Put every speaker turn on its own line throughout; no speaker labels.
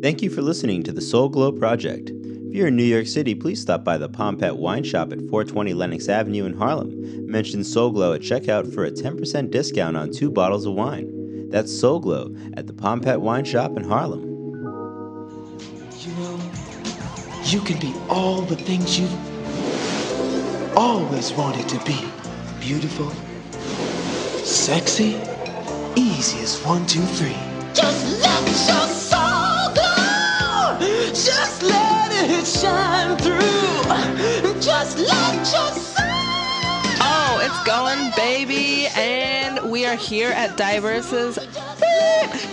Thank you for listening to the Soul Glow Project. If you're in New York City, please stop by the Pompet Wine Shop at 420 Lenox Avenue in Harlem. Mention Soul Glow at checkout for a 10% discount on two bottles of wine. That's Soul Glow at the Pompet Wine Shop in Harlem.
You know, you can be all the things you've always wanted to be. Beautiful, sexy, easy as one, two, three.
Just let your soul glow. Just let it shine through. Just let your.
Oh, it's going, baby. And we are here at Diverse's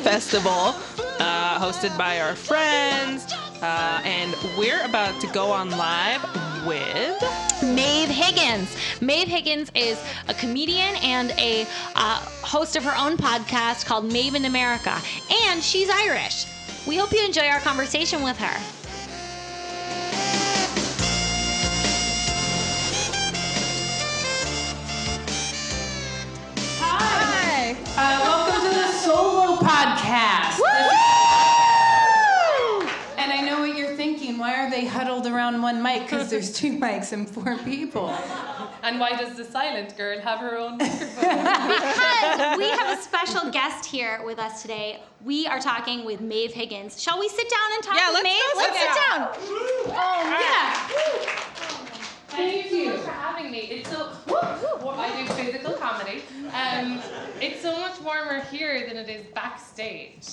Festival, uh, hosted by our friends. Uh, and we're about to go on live with.
Maeve Higgins. Maeve Higgins is a comedian and a uh, host of her own podcast called Maeve in America, and she's Irish. We hope you enjoy our conversation with her.
Thinking. They huddled around one mic? Because there's two mics and four people.
And why does the silent girl have her own microphone?
Because we have a special guest here with us today. We are talking with Maeve Higgins. Shall we sit down and talk
Yeah,
with
let's
Maeve?
go sit
let's sit down.
Oh, yeah.
Thank you for having me. It's so well, I do physical comedy. Um, it's so much warmer here than it is backstage.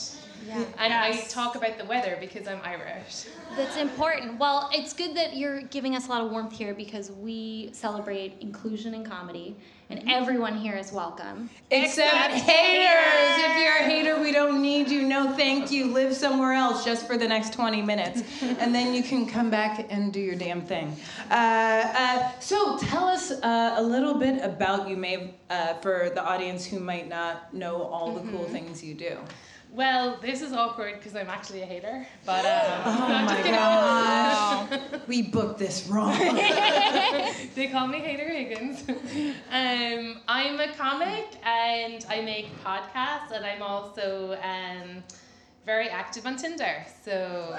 And I talk about the weather because I'm Irish.
That's important. Well, it's good that you're giving us a lot of warmth here because we celebrate inclusion in comedy, and everyone here is welcome.
Except haters. If you're a hater, we don't need you. No, thank you. Live somewhere else just for the next 20 minutes. and then you can come back and do your damn thing. Uh, uh, so tell us uh, a little bit about you, Maeve, uh, for the audience who might not know all the cool things you do.
Well, this is awkward because I'm actually a hater. But um,
Oh
no,
my gosh. we booked this wrong.
they call me Hater Higgins. Um, I'm a comic and I make podcasts and I'm also um, very active on Tinder. So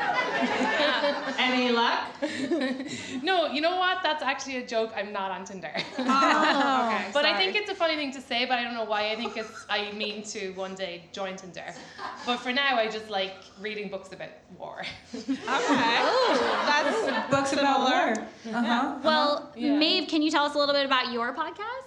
Any luck?
no, you know what? That's actually a joke. I'm not on Tinder.
Oh, okay.
But I think it's a funny thing to say, but I don't know why. I think it's I mean to one day join Tinder. But for now, I just like reading books about war.
Okay. Oh, That's
books about war. Uh-huh.
Well,
Yeah.
Maeve, can you tell us a little bit about your podcast?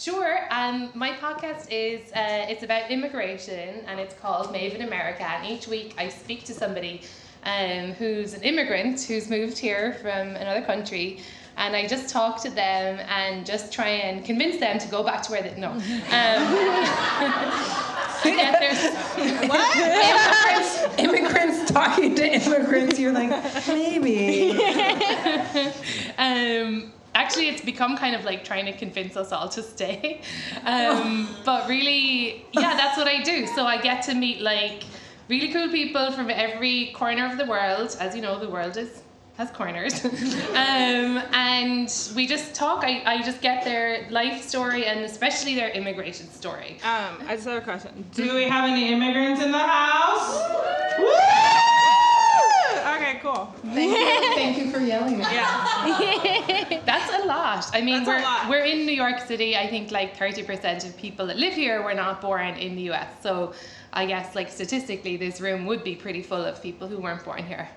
Sure. Um, my podcast is uh, it's about immigration and it's called Maeve in America. And each week I speak to somebody um, who's an immigrant who's moved here from another country. And I just talk to them and just try and convince them to go back to where they no. Um, there's-
immigrants, immigrants talking to immigrants. You're like, maybe.
um, actually, it's become kind of like trying to convince us all to stay. Um, but really, yeah, that's what I do. So I get to meet like really cool people from every corner of the world. As you know, the world is has corners. um, and we just talk. I, I just get their life story and especially their immigration story.
Um, I just have a question. Do we have any immigrants in the house? Woo! Okay, cool.
Thank you, thank you for yelling. At
Yeah.
That's a lot. I mean,
That's
we're,
lot.
we're in New York City. I think like 30% of people that live here were not born in the US. So I guess like statistically, this room would be pretty full of people who weren't born here.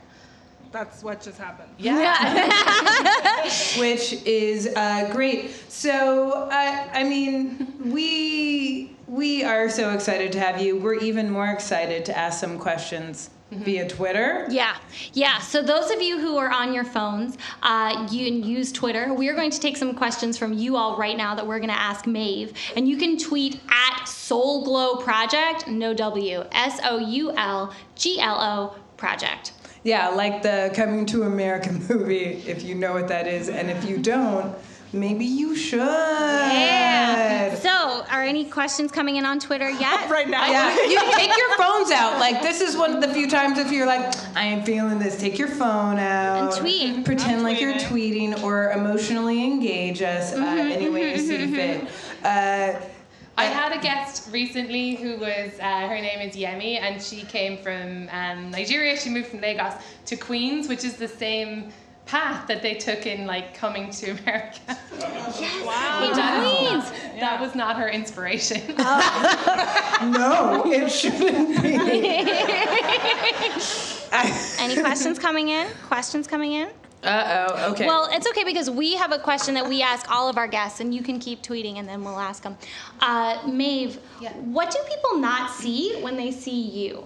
That's what just happened.
Yeah.
which is uh, great. So, uh, I mean, we we are so excited to have you. We're even more excited to ask some questions via Twitter.
Yeah, yeah. So those of you who are on your phones, uh, you can use Twitter. We are going to take some questions from you all right now that we're going to ask Maeve, and you can tweet at Soul Glow Project, no W, S O U L G L O Project.
Yeah, like the Coming to America movie, if you know what that is, and if you don't, maybe you should.
Yeah. So, are any questions coming in on Twitter yet?
Right now.
Yeah, you take your phones out. Like this is one of the few times if you're like, I am feeling this, take your phone out
And tweet.
Pretend
I'm
like you're
tweeting.
tweeting or emotionally engage us uh, any way you see fit. Uh,
I had a guest recently who was, uh, her name is Yemi, and she came from um, Nigeria. She moved from Lagos to Queens, which is the same path that they took in like coming to America.
Wow.
That,
Queens.
that was not her inspiration.
No, it shouldn't be.
Any questions coming in? Questions coming in?
Uh oh. Okay.
Well, it's okay because we have a question that we ask all of our guests, and you can keep tweeting, and then we'll ask them. Uh, Maeve,
Yeah.
what do people not see when they see you?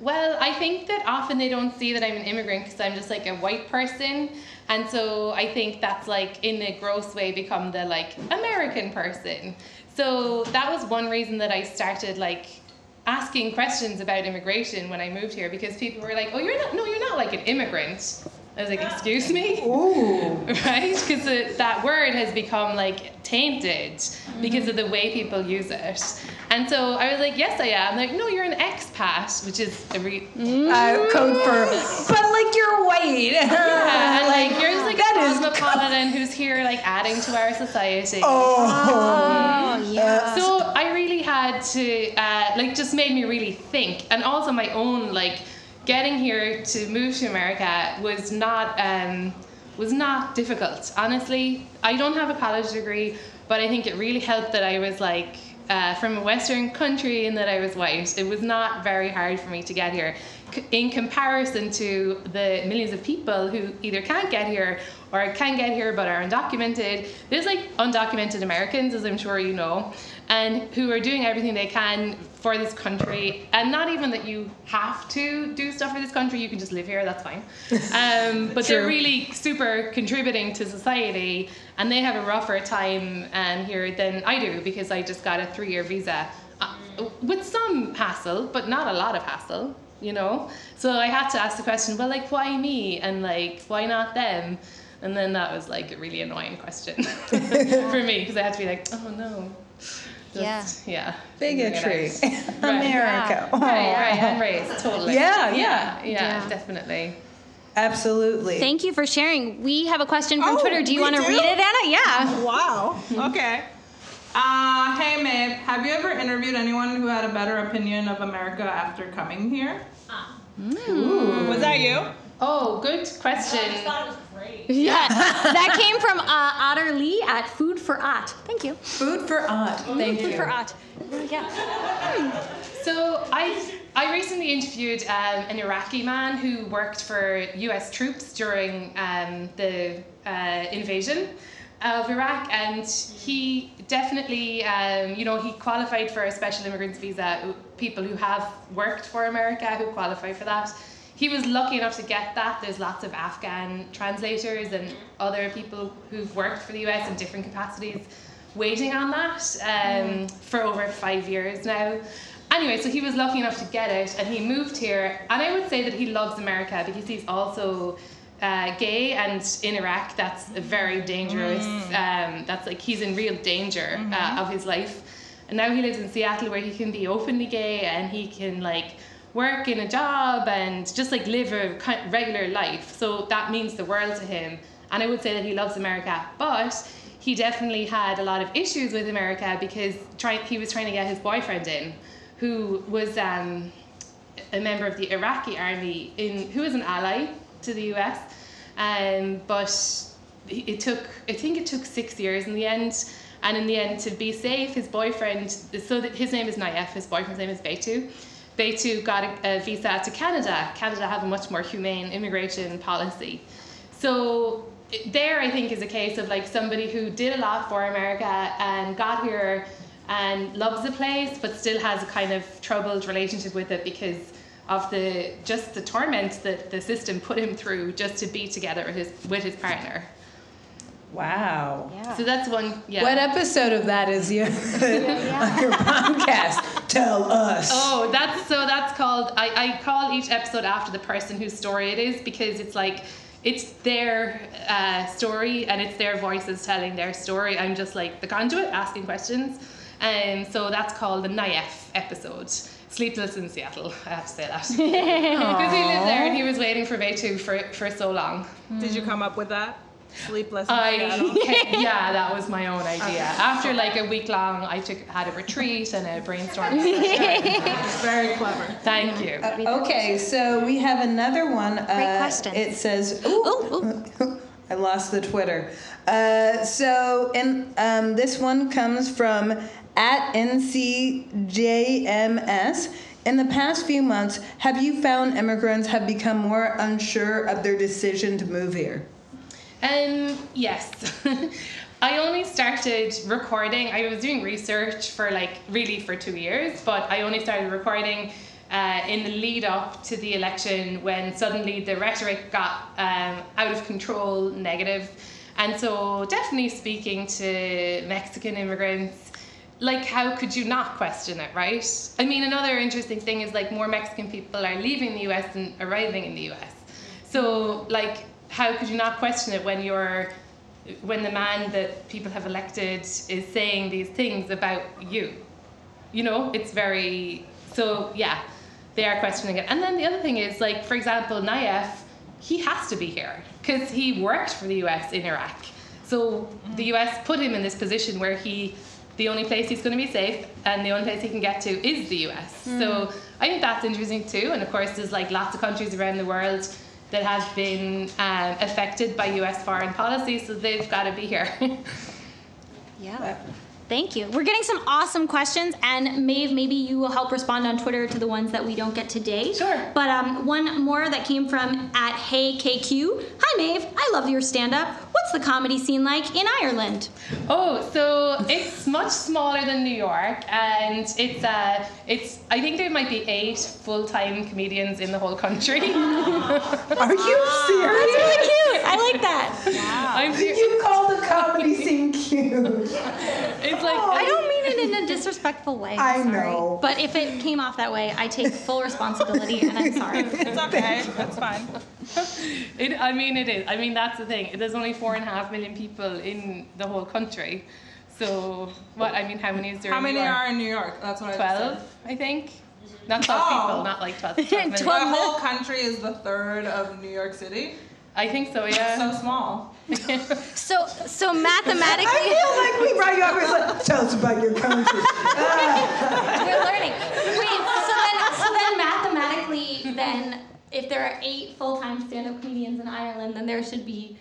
Well, I think that often they don't see that I'm an immigrant because I'm just like a white person. And so I think that's like in a gross way become the like American person. So that was one reason that I started like asking questions about immigration when I moved here because people were like, "Oh, you're not no, you're not like an immigrant." I was like, "Excuse me?"
Ooh.
right? Because that word has become like tainted because of the way people use it. And so I was like, yes, I am. Like, no, you're an expat, which is a re-
Uh, code for, but like you're white.
yeah, and like you're just like
that
a
is
cosmopolitan who's here like adding to our society.
Oh.
Oh, yeah.
So I really had to uh, like just made me really think, and also my own like getting here to move to America was not um, was not difficult. Honestly, I don't have a college degree, but I think it really helped that I was like. Uh, from a Western country and that I was white, it was not very hard for me to get here. C- In comparison to the millions of people who either can't get here or can get here but are undocumented, there's like undocumented Americans, as I'm sure you know, and who are doing everything they can for this country. And not even that you have to do stuff for this country, you can just live here, that's fine. Um, but they're really super contributing to society, and they have a rougher time um, here than I do because I just got a three year visa uh, with some hassle, but not a lot of hassle. You know, so I had to ask the question, well, like, why me, and like, why not them? And then that was like a really annoying question for me because I had to be like, oh no. Just, yeah.
Bigotry.
figuring it out. Right.
America.
Right, right, and race, totally.
Yeah, yeah.
yeah,
Yeah.
definitely.
Absolutely.
Thank you for sharing. We have a question from
Oh,
Twitter. Do you want to read it, Anna? Yeah.
Wow. Okay. Uh, hey, Maeve. Have you ever interviewed anyone who had a better opinion of America after coming here? Ah. Ooh. Was that you?
Oh, good question.
Yeah. that came from uh, Otter Lee at Food for Ot. Thank you.
Food for Ot. Thank
Food
you.
Food for Ot. Yeah.
So I I recently interviewed um, an Iraqi man who worked for U.S. troops during um, the uh, invasion of Iraq, and he definitely, um, you know, he qualified for a special immigrants visa. People who have worked for America who qualify for that. He was lucky enough to get that. There's lots of Afghan translators and other people who've worked for the U.S. in different capacities waiting on that um, for over five years now. Anyway, so he was lucky enough to get it, and he moved here. And I would say that he loves America because he's also uh, gay, and in Iraq, that's a very dangerous. Um, that's like he's in real danger uh, of his life. And now he lives in Seattle, where he can be openly gay, and he can like work in a job and just like live a regular life. So that means the world to him. And I would say that he loves America, but he definitely had a lot of issues with America because try, he was trying to get his boyfriend in, who was um, a member of the Iraqi army, in who was an ally to the U.S. Um, but it took, I think it took six years in the end. And in the end, to be safe, his boyfriend, so his name is Naif, his boyfriend's name is Beitu. Beitu got a, a visa to Canada. Canada have a much more humane immigration policy. So there, I think, is a case of like somebody who did a lot for America and got here and loves the place, but still has a kind of troubled relationship with it because of the just the torment that the system put him through just to be together with his with his partner.
Wow.
Yeah.
So that's one. Yeah.
What episode of that is you on your podcast? Tell us.
Oh, that's so that's called I, I call each episode after the person whose story it is because it's like it's their uh, story and it's their voices telling their story. I'm just like the conduit asking questions. And so that's called the Naif episode. Sleepless in Seattle, I have to say that. because he lived there and he was waiting for Beitu for, for so long.
Did you come up with that? Sleepless.
I yeah, that was my own idea. After like a week long, I took had a retreat and a brainstorm.
Very clever.
Thank you.
Okay, so we have another one.
Great
Uh,
questions.
It says, ooh, I lost the Twitter. Uh, so, and um, this one comes from at NCJMS. In the past few months, have you found immigrants have become more unsure of their decision to move here?
Um, yes. I only started recording. I was doing research for like really for two years, but I only started recording uh, in the lead up to the election when suddenly the rhetoric got um, out of control, negative. And so, definitely speaking to Mexican immigrants, like, how could you not question it, right? I mean, another interesting thing is like more Mexican people are leaving the US and arriving in the US. So, like, how could you not question it when you're when the man that people have elected is saying these things about you? You know, it's very so yeah, they are questioning it. And then the other thing is like, for example, Naif, he has to be here because he worked for the US in Iraq. So mm-hmm. the US put him in this position where he the only place he's going to be safe and the only place he can get to is the US. So mm. I think that's interesting too. And of course, there's like lots of countries around the world that have been um, affected by US foreign policy, so they've got to be here.
Yeah. Thank you. We're getting some awesome questions, and Maeve, maybe you will help respond on Twitter to the ones that we don't get today.
Sure.
But um, one more that came from at Hey KQ. Hi Maeve, I love your stand-up. What's the comedy scene like in Ireland?
Oh, so it's much smaller than New York, and it's uh, it's. I think there might be eight full-time comedians in the whole country.
Are you
That's
serious?
really cute. I like that.
I'm ser-
You call the comedy scene cute.
It's like
I don't mean it in a disrespectful way.
I
I'm sorry.
know.
But if it came off that way, I take full responsibility, and I'm sorry.
It's okay. That's fine.
It, I mean, it is. I mean, that's the thing. There's only four and a half million people in the whole country. So, what? I mean, how many is there?
How
in
many
New York?
are in New York? That's what I
Twelve,
said.
I think. Not twelve
Oh.
people. Not like twelve. 12 million.
The whole country is the third of New York City.
I think so. Yeah.
So small.
So, so mathematically,
I feel like we brought you up and like, tell us about your country.
we're learning. Wait, so then, so then mathematically, then if there are eight full-time stand-up comedians in Ireland, then there should be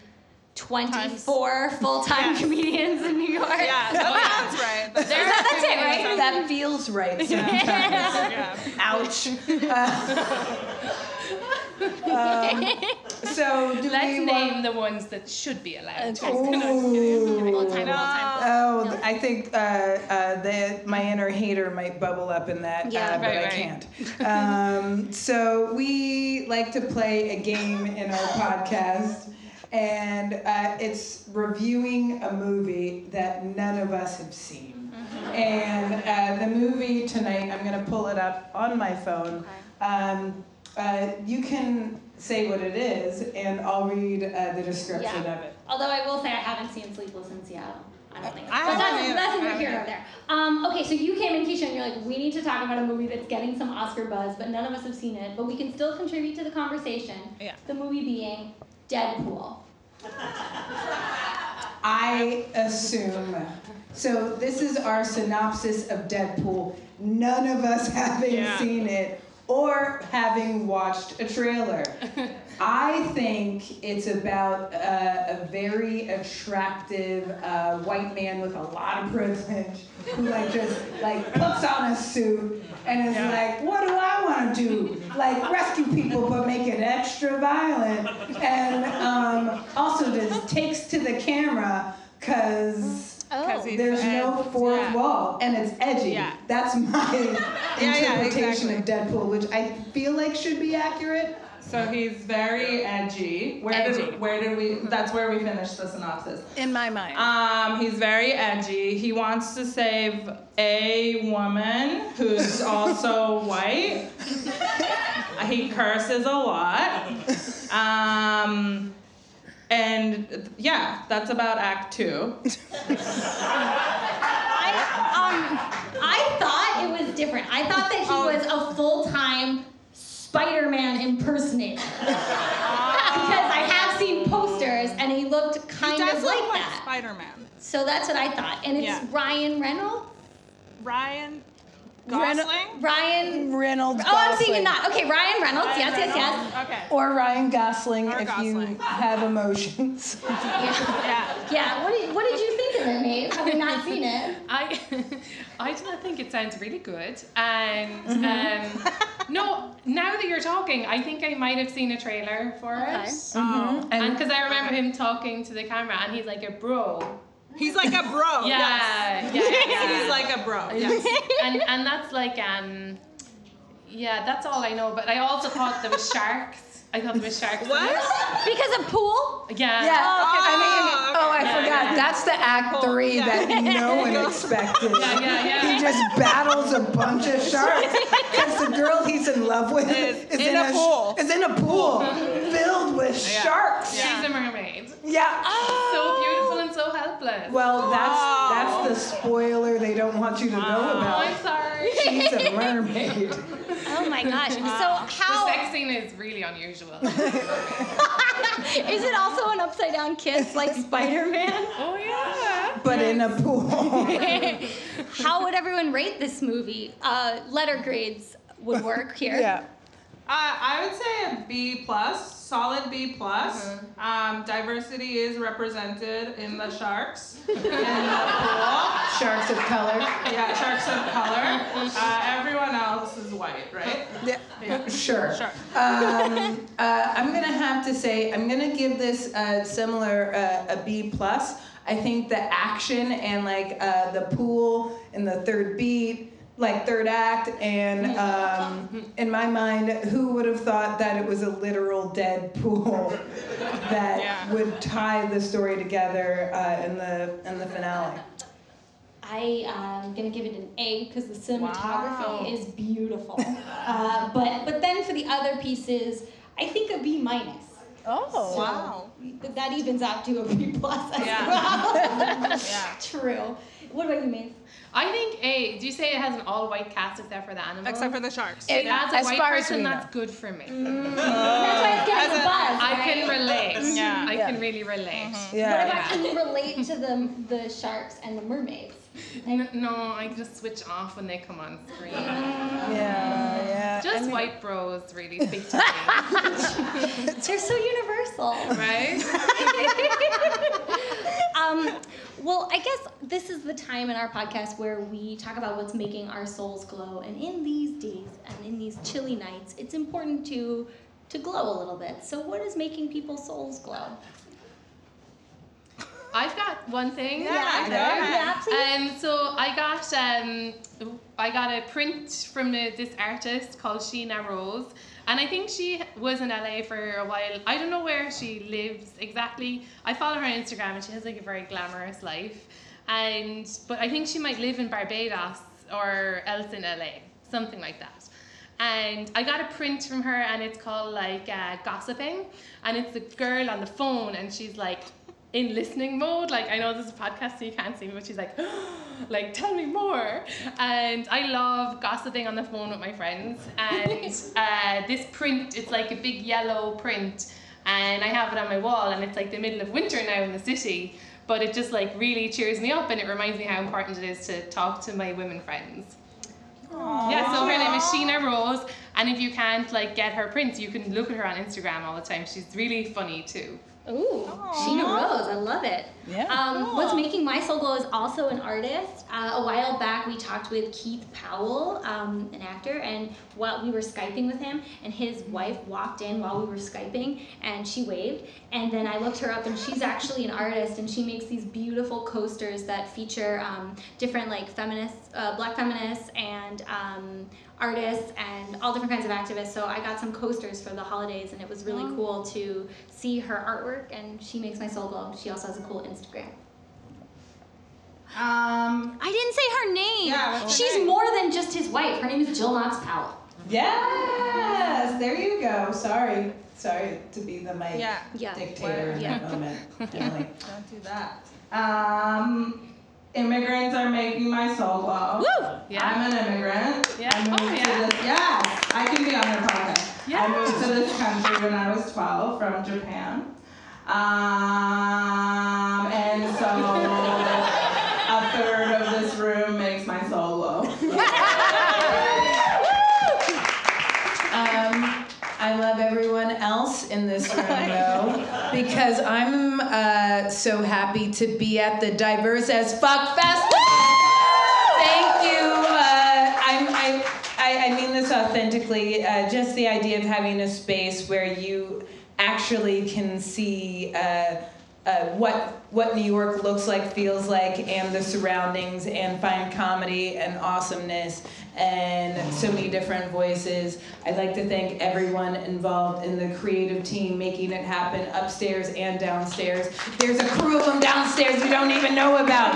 24 full-time comedians in New York.
Yeah, that sounds right. But
That- that's it, right?
that feels right.
yeah.
Ouch. Uh, So do
Let's
we want-
name the ones that should be allowed.
Ooh.
Full-time, full-time.
Oh, I think uh, uh, the, my inner hater might bubble up in that,
Yeah.
uh, but
Right,
I
right.
can't. Um, so we like to play a game in our podcast, and uh, it's reviewing a movie that none of us have seen. And uh, the movie tonight, I'm going to pull it up on my phone. Um, uh, you can say what it is, and I'll read uh, the description
Yeah.
of it.
Although I will say I haven't seen Sleepless in Seattle. I don't think.
I
but
haven't
that's,
either.
that's
I
neither here nor there. Um, okay, so you came in, Keisha, and you're like, we need to talk about a movie that's getting some Oscar buzz, but none of us have seen it. But we can still contribute to the conversation.
Yeah.
The movie being Deadpool.
I assume. So this is our synopsis of Deadpool. None of us having
Yeah.
seen it or having watched a trailer. I think it's about uh, a very attractive uh, white man with a lot of privilege who like just like puts on a suit and is like, what do I want to do? Like rescue people, but make it extra violent, and um, also just takes to the camera because.
Because he's
There's no fourth
yeah.
wall, and it's edgy.
Yeah.
That's my
yeah,
interpretation
exactly.
of Deadpool, which I feel like should be accurate.
So he's very edgy. Where
Edgy.
did where did we? That's where we finished the synopsis.
In my mind.
Um, he's very edgy. He wants to save a woman who's also white. he curses a lot. Um, and yeah, that's about Act Two.
I, um, I thought it was different. I thought that he
Oh.
was a full-time Spider-Man impersonator. because I have seen posters, and he looked kind of like like that.
Spider-Man.
So that's what I thought. And it's
Yeah.
Ryan Reynolds?
Ryan
Ren-
Gosling.
Ryan.
Reynolds.
Oh, I'm thinking
Gosling.
that. Okay, Ryan Reynolds.
Ryan
yes, yes, yes.
Okay.
Or Ryan Gosling
Or
if you
Gosling.
have emotions.
Yeah.
Yeah. What did, what did you think of it, Maeve? Having not seen it.
I I do not think it sounds really good. And mm-hmm. um, no, now that you're talking, I think I might have seen a trailer for
Okay.
it.
Oh.
And because I remember him talking to the camera, and he's like a bro.
He's like a bro.
Yeah,
yes.
yeah, yeah.
He's like a bro. Yes.
and and that's like um, yeah, that's all I know. But I also thought there was sharks. I thought there was sharks.
What?
Because of pool?
Yeah.
Yeah. I mean,
Oh,
oh, I
okay.
forgot.
Yeah.
That's the act
Cool.
three
Yeah.
that no one expected.
Yeah, yeah, yeah.
He just battles a bunch of sharks because the girl he's in love with
Is
is,
in a
sh-
pool.
Is in a pool filled with sharks.
Yeah.
She's a mermaid.
Yeah. Oh.
So beautiful and so helpless.
Well, that's
Oh.
that's the spoiler they don't want you to know
oh, I'm
about.
sorry.
She's a mermaid.
Oh my gosh. So how The
sex scene is really unusual.
is it also an upside down kiss like Spider-Man?
oh yeah.
But in a pool.
How would everyone rate this movie? Uh, letter grades would work here.
yeah.
Uh, I would say a B plus, solid B plus. Um, diversity is represented in the sharks, in the pool.
Sharks of color.
Yeah, sharks of color. Uh, everyone else is white, right?
Yeah. Sure.
Sure.
Um, uh, I'm gonna have to say I'm gonna give this uh, similar uh, a B plus. I think the action and like uh, the pool in the third beat, like third act, and um, in my mind, who would have thought that it was a literal dead pool that
Yeah.
would tie the story together uh, in the in the finale?
I am gonna give it an A because the cinematography
Wow.
is beautiful. uh, but but then for the other pieces, I think a B minus.
Oh.
Wow.
Th- That evens out to a B plus as
Yeah.
well.
Yeah.
True. What about you, Maeve?
I think A. Do you say it has an all-white cast except for the animals?
Except for the sharks.
If it has a
As
white
far as
person, that's good for me. Mm.
That's why it's getting
as
a
a-
buzz.
I
right?
can relate.
Yeah.
I
Yeah.
can really relate. Mm-hmm.
What
Yeah.
about can you relate to the the sharks and the mermaids?
N- No, I just switch off when they come on screen.
Yeah. Yeah.
Just
I mean-
white bros really speak to me,
They're so universal.
right?
um, well, I guess this is the time in our podcast where we talk about what's making our souls glow. And in these days and in these chilly nights, it's important to to glow a little bit. So, what is making people's souls glow?
I've got one thing.
Yeah,
okay?
go ahead.
Yeah.
Um, so I got um, I got a print from the, this artist called Sheena Rose, and I think she was in LA for a while. I don't know where she lives exactly. I follow her on Instagram, and she has like a very glamorous life, and but I think she might live in Barbados or else in LA, something like that. And I got a print from her, and it's called like uh, gossiping, and it's a girl on the phone, and she's like in listening mode. Like I know this is a podcast, so you can't see me, but she's like, like tell me more. And I love gossiping on the phone with my friends. And uh, this print, it's like a big yellow print, and I have it on my wall, and it's like the middle of winter now in the city. But it just like really cheers me up, and it reminds me how important it is to talk to my women friends. Yeah, so her name is Sheena Rose, and if you can't like get her prints, you can look at her on Instagram all the time. She's really funny too.
Ooh, Sheena Rose, I love it.
Yeah.
Um, What's making my soul glow is also an artist. Uh, a while back, we talked with Keith Powell, um, an actor, and while we were skyping with him, and his wife walked in while we were skyping, and she waved, and then I looked her up, and she's actually an artist, and she makes these beautiful coasters that feature um, different like feminists, uh, black feminists, and um, artists and all different kinds of activists. So I got some coasters for the holidays, and it was really cool to see her artwork. And she makes my soul glow. She also has a cool Instagram.
Um,
I didn't say her name.
Yeah, her
She's
name?
more than just his wife. Her name is Jill Knox Powell.
Yes, there you go. Sorry, sorry to be the mic
yeah.
Yeah.
dictator in
Yeah.
that moment. Emily.
Don't do that. Um, immigrants are making my soul glow.
Woo! Yeah.
I'm an immigrant.
Yeah.
I moved
Oh,
to
yeah.
this. Yes, I can be on your podcast.
Yeah.
I moved to this country when I was 12 from Japan. Um,
because I'm uh, so happy to be at the Diverse as Fuck Festival. Thank you. Uh, I'm, I, I, I mean this authentically. Uh, just the idea of having a space where you actually can see. Uh, uh, what what New York looks like, feels like, and the surroundings, and find comedy and awesomeness and so many different voices. I'd like to thank everyone involved in the creative team making it happen upstairs and downstairs. There's a crew of them downstairs you don't even know about.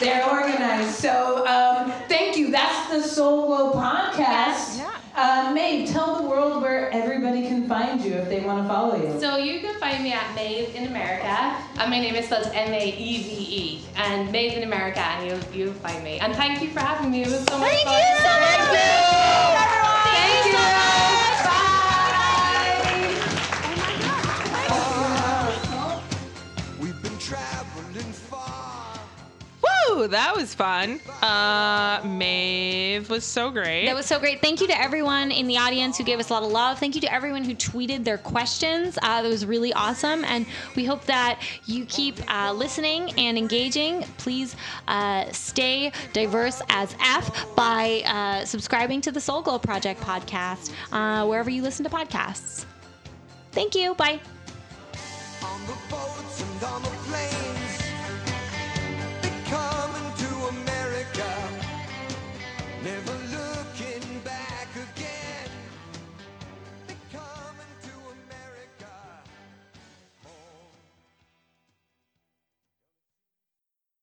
They're organized. So um, thank you. That's the Soul Glow podcast. Uh, Maeve, tell the world where everybody can find you if they want to follow you.
So you can find me at Maeve in America, and my name is spelled M-A-E-V-E, and Maeve in America, and you'll you'll find me. And thank you for having me. It was so much
Thank
fun.
you so much.
Thank you. Bye.
Woo, that was fun. Uh, Maeve was so great.
That was so great. Thank you to everyone in the audience who gave us a lot of love. Thank you to everyone who tweeted their questions. Uh, that was really awesome. And we hope that you keep uh, listening and engaging. Please uh, stay diverse as F by uh, subscribing to the Soul Glow Project podcast, uh, wherever you listen to podcasts. Thank you. Bye.